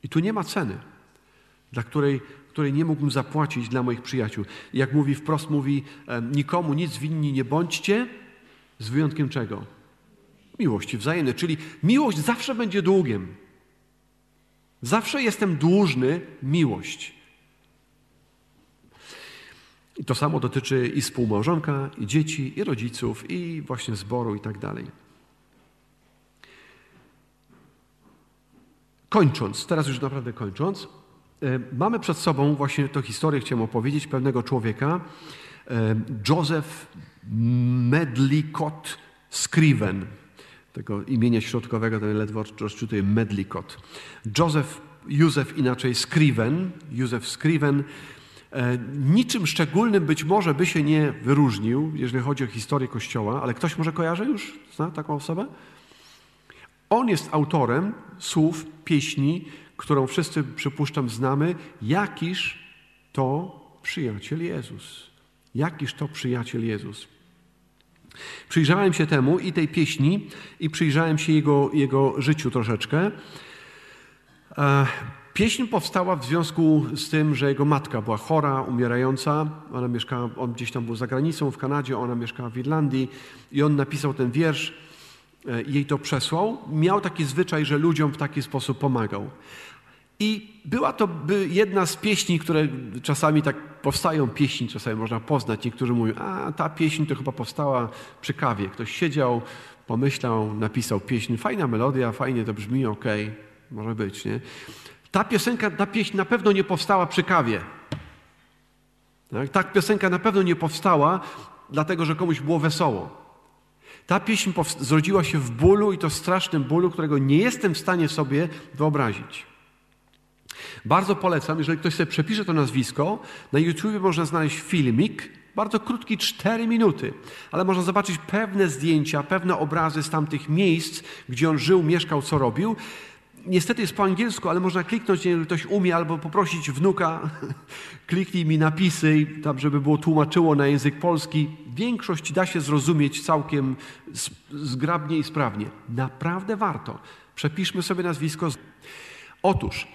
I tu nie ma ceny, dla której, której nie mógłbym zapłacić dla moich przyjaciół. Jak mówi wprost, mówi, nikomu nic winni nie bądźcie, z wyjątkiem czego? Miłości wzajemnej. Czyli miłość zawsze będzie długiem. Zawsze jestem dłużny miłość. I to samo dotyczy i współmałżonka, i dzieci, i rodziców, i właśnie zboru, i tak dalej. Kończąc, teraz już naprawdę kończąc, e, mamy przed sobą właśnie tę historię, chciałem opowiedzieć, pewnego człowieka, e, Joseph Medlicott Scriven. Tego imienia środkowego to ledwo rozczytuję Medlicott. Joseph, Józef inaczej Scriven, Józef Scriven, e, niczym szczególnym być może by się nie wyróżnił, jeżeli chodzi o historię Kościoła, ale ktoś może kojarzy już? Zna taką osobę? On jest autorem słów, pieśni, którą wszyscy, przypuszczam, znamy. Jakiż to przyjaciel Jezus. Jakiż to przyjaciel Jezus. Przyjrzałem się temu i tej pieśni, i przyjrzałem się jego, jego życiu troszeczkę. E, pieśń powstała w związku z tym, że jego matka była chora, umierająca. Ona mieszkała, on gdzieś tam był za granicą w Kanadzie, ona mieszkała w Irlandii i on napisał ten wiersz jej to przesłał, miał taki zwyczaj, że ludziom w taki sposób pomagał. I była to jedna z pieśni, które czasami tak powstają, pieśni czasami można poznać. Niektórzy mówią, a ta pieśń to chyba powstała przy kawie. Ktoś siedział, pomyślał, napisał pieśń, fajna melodia, fajnie to brzmi, okej, okay, może być, nie? Ta piosenka, ta pieśń na pewno nie powstała przy kawie. Tak? Ta piosenka na pewno nie powstała, dlatego że komuś było wesoło. Ta pieśń zrodziła się w bólu i to strasznym bólu, którego nie jestem w stanie sobie wyobrazić. Bardzo polecam, jeżeli ktoś sobie przepisze to nazwisko, na YouTube można znaleźć filmik, bardzo krótki, 4 minuty, ale można zobaczyć pewne zdjęcia, pewne obrazy z tamtych miejsc, gdzie on żył, mieszkał, co robił. Niestety jest po angielsku, ale można kliknąć, jeżeli ktoś umie, albo poprosić wnuka, kliknij mi napisy, tam, żeby było tłumaczyło na język polski. Większość da się zrozumieć całkiem zgrabnie i sprawnie. Naprawdę warto. Przepiszmy sobie nazwisko. Otóż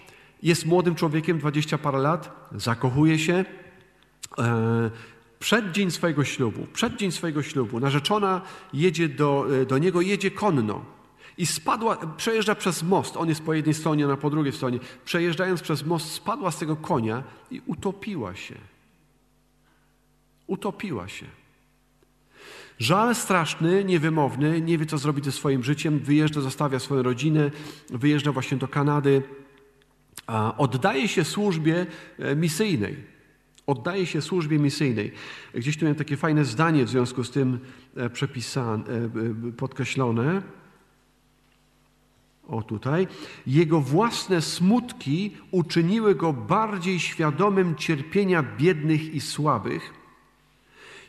jest młodym człowiekiem, 20 parę lat, zakochuje się. E, przed dzień swojego ślubu, przed dzień swojego ślubu, narzeczona jedzie do, e, do niego, jedzie konno i spadła, przejeżdża przez most. On jest po jednej stronie, ona po drugiej stronie. Przejeżdżając przez most, spadła z tego konia i utopiła się. Utopiła się. Żal straszny, niewymowny, nie wie co zrobić ze swoim życiem, wyjeżdża, zostawia swoją rodzinę, wyjeżdża właśnie do Kanady, oddaje się służbie e, misyjnej. Oddaje się służbie misyjnej. Gdzieś tu miałem takie fajne zdanie w związku z tym e, przepisane, e, podkreślone. O tutaj. Jego własne smutki uczyniły go bardziej świadomym cierpienia biednych i słabych.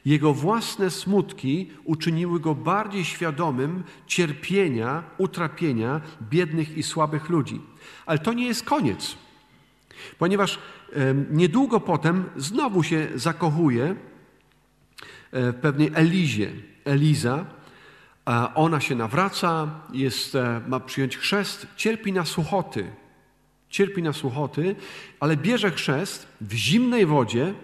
Jego własne smutki uczyniły go bardziej świadomym cierpienia, utrapienia biednych i słabych ludzi. Ale to nie jest koniec, ponieważ niedługo potem znowu się zakochuje e, w pewnej Elizie. Eliza, ona się nawraca, jest, e, ma przyjąć chrzest, cierpi na suchoty. Cierpi na suchoty, ale bierze chrzest w zimnej wodzie.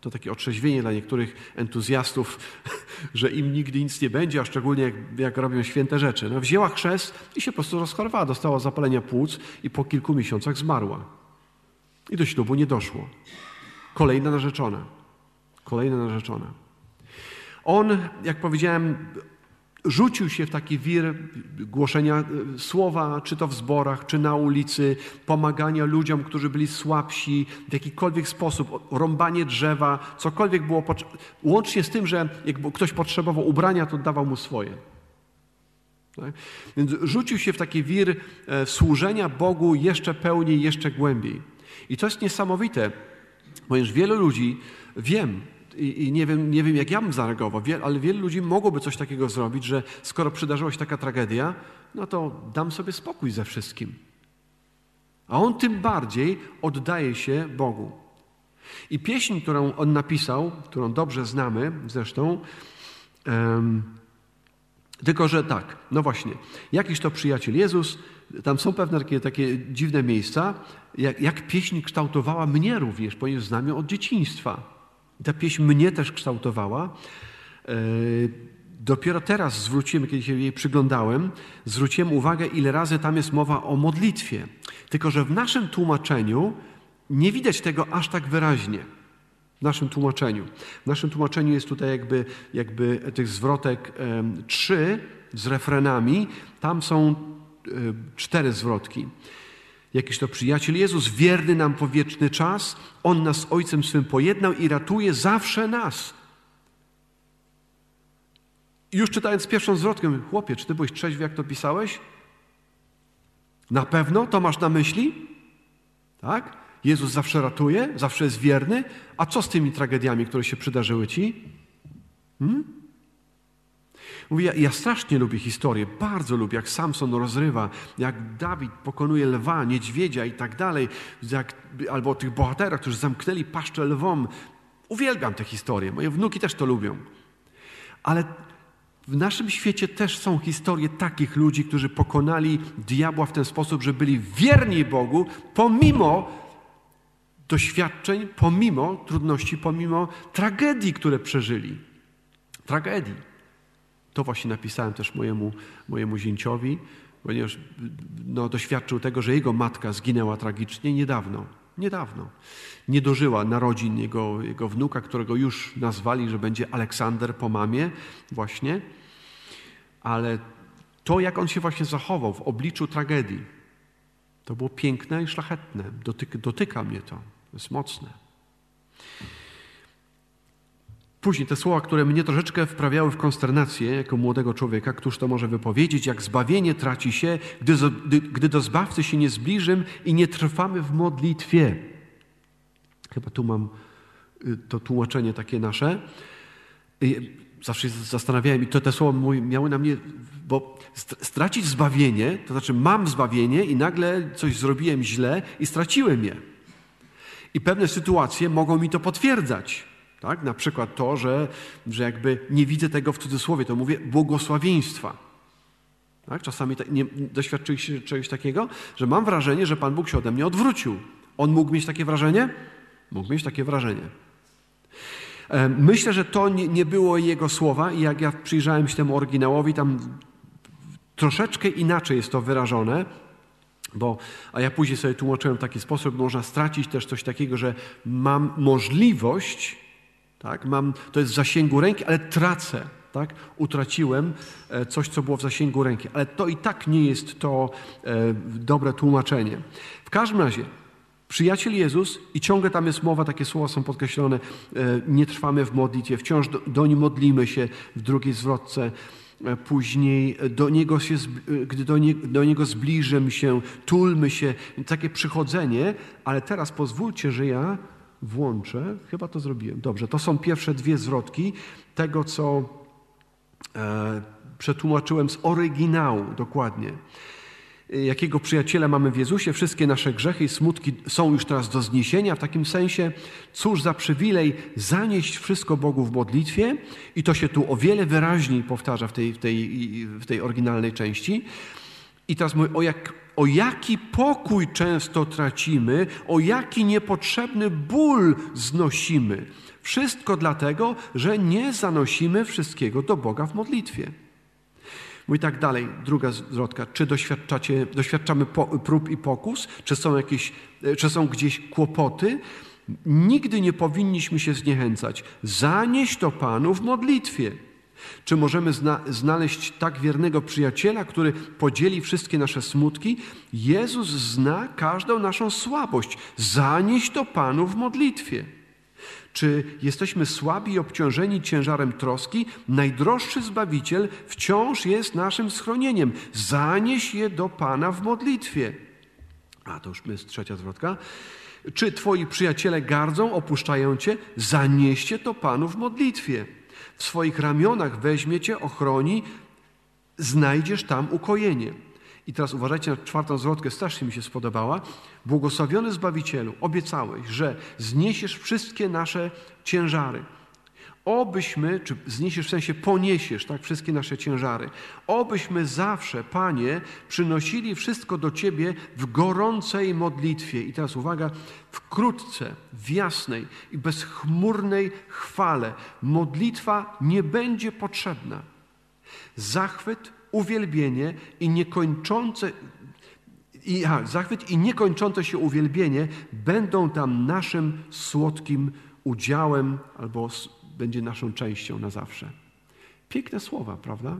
To takie otrzeźwienie dla niektórych entuzjastów, że im nigdy nic nie będzie, a szczególnie jak, jak robią święte rzeczy. No, wzięła chrzest i się po prostu rozchorowała, dostała zapalenia płuc i po kilku miesiącach zmarła. I do ślubu nie doszło. Kolejna narzeczona. Kolejna narzeczona. On, jak powiedziałem, rzucił się w taki wir głoszenia e, słowa, czy to w zborach, czy na ulicy, pomagania ludziom, którzy byli słabsi, w jakikolwiek sposób, rąbanie drzewa, cokolwiek było, łącznie z tym, że jak ktoś potrzebował ubrania, to dawał mu swoje. Tak? Więc rzucił się w taki wir e, służenia Bogu jeszcze pełniej, jeszcze głębiej. I to jest niesamowite, ponieważ wielu ludzi, wiem, i, i nie, wiem, nie wiem, jak ja bym zareagował, ale wielu ludzi mogłoby coś takiego zrobić, że skoro przydarzyła się taka tragedia, no to dam sobie spokój ze wszystkim. A on tym bardziej oddaje się Bogu. I pieśń, którą on napisał, którą dobrze znamy zresztą, um, tylko że tak, no właśnie, jakiś to przyjaciel Jezus, tam są pewne takie, takie dziwne miejsca, jak, jak pieśń kształtowała mnie również, ponieważ znam ją od dzieciństwa. Ta pieśń mnie też kształtowała. E, dopiero teraz zwróciłem, kiedy się jej przyglądałem, zwróciłem uwagę, ile razy tam jest mowa o modlitwie. Tylko, że w naszym tłumaczeniu nie widać tego aż tak wyraźnie. W naszym tłumaczeniu. W naszym tłumaczeniu jest tutaj jakby, jakby tych zwrotek um, trzy z refrenami. Tam są um, cztery zwrotki. Jakiś to przyjaciel Jezus, wierny nam po wieczny czas, On nas z Ojcem swym pojednał i ratuje zawsze nas. Już czytając pierwszą zwrotkę, chłopie, czy ty byłeś trzeźwy, jak to pisałeś? Na pewno to masz na myśli? Tak? Jezus zawsze ratuje, zawsze jest wierny. A co z tymi tragediami, które się przydarzyły ci? Hmm? Mówi, ja, ja, strasznie lubię historię, bardzo lubię, jak Samson rozrywa, jak Dawid pokonuje lwa, niedźwiedzia i tak dalej, jak, albo tych bohaterach, którzy zamknęli paszczę lwom. Uwielbiam te historie, moje wnuki też to lubią. Ale w naszym świecie też są historie takich ludzi, którzy pokonali diabła w ten sposób, że byli wierni Bogu, pomimo doświadczeń, pomimo trudności, pomimo tragedii, które przeżyli. Tragedii. To właśnie napisałem też mojemu, mojemu zięciowi, ponieważ no, doświadczył tego, że jego matka zginęła tragicznie niedawno. Niedawno. Nie dożyła narodzin jego, jego wnuka, którego już nazwali, że będzie Aleksander po mamie właśnie. Ale to, jak on się właśnie zachował w obliczu tragedii, to było piękne i szlachetne. Dotyka, dotyka mnie to. To jest mocne. Później te słowa, które mnie troszeczkę wprawiały w konsternację jako młodego człowieka, któż to może wypowiedzieć, jak zbawienie traci się, gdy, gdy do Zbawcy się nie zbliżymy i nie trwamy w modlitwie. Chyba tu mam y, to tłumaczenie takie nasze. Zawsze się zastanawiałem i to te słowa miały na mnie, bo stracić zbawienie, to znaczy mam zbawienie i nagle coś zrobiłem źle i straciłem je. I pewne sytuacje mogą mi to potwierdzać. Tak? Na przykład to, że, że jakby nie widzę tego w cudzysłowie, to mówię błogosławieństwa. Tak? Czasami tak, nie, doświadczyliście czegoś takiego, że mam wrażenie, że Pan Bóg się ode mnie odwrócił. On mógł mieć takie wrażenie? Mógł mieć takie wrażenie. Myślę, że to nie, nie było jego słowa i jak ja przyjrzałem się temu oryginałowi, tam troszeczkę inaczej jest to wyrażone. Bo, a ja później sobie tłumaczyłem w taki sposób, można stracić też coś takiego, że mam możliwość, tak, mam, to jest w zasięgu ręki, ale tracę, tak, utraciłem e, coś, co było w zasięgu ręki. Ale to i tak nie jest to e, dobre tłumaczenie. W każdym razie, przyjaciel Jezus, i ciągle tam jest mowa, takie słowa są podkreślone, e, nie trwamy w modlitwie, wciąż do, do niej modlimy się w drugiej zwrotce. Później do niego się, gdy do, nie, do Niego zbliżymy się, tulmy się, takie przychodzenie, ale teraz pozwólcie, że ja włączę, chyba to zrobiłem, dobrze, to są pierwsze dwie zwrotki tego, co e, przetłumaczyłem z oryginału dokładnie. Jakiego przyjaciela mamy w Jezusie, wszystkie nasze grzechy i smutki są już teraz do zniesienia. W takim sensie, cóż za przywilej zanieść wszystko Bogu w modlitwie, i to się tu o wiele wyraźniej powtarza w tej, w tej, w tej oryginalnej części. I teraz mówię, o, jak, o jaki pokój często tracimy, o jaki niepotrzebny ból znosimy. Wszystko dlatego, że nie zanosimy wszystkiego do Boga w modlitwie. Mówi tak dalej, druga zwrotka. Czy doświadczacie, doświadczamy po, prób i pokus? Czy są, jakieś, e, czy są gdzieś kłopoty? Nigdy nie powinniśmy się zniechęcać. Zanieść to Panu w modlitwie. Czy możemy zna, znaleźć tak wiernego przyjaciela, który podzieli wszystkie nasze smutki? Jezus zna każdą naszą słabość. Zanieść to Panu w modlitwie. Czy jesteśmy słabi i obciążeni ciężarem troski? Najdroższy Zbawiciel wciąż jest naszym schronieniem. Zanieś je do Pana w modlitwie. A to już jest trzecia zwrotka. Czy twoi przyjaciele gardzą, opuszczają cię? Zanieście to Panu w modlitwie. W swoich ramionach weźmie cię, ochroni, znajdziesz tam ukojenie. I teraz uważajcie na czwartą zwrotkę, strasznie mi się spodobała. Błogosławiony Zbawicielu, obiecałeś, że zniesiesz wszystkie nasze ciężary. Obyśmy, czy zniesiesz w sensie poniesiesz, tak, wszystkie nasze ciężary. Obyśmy zawsze, Panie, przynosili wszystko do Ciebie w gorącej modlitwie. I teraz uwaga, wkrótce, w jasnej i bezchmurnej chwale modlitwa nie będzie potrzebna. Zachwyt, uwielbienie i niekończące i, zachwyt i niekończące się uwielbienie będą tam naszym słodkim udziałem albo będzie naszą częścią na zawsze. Piękne słowa, prawda?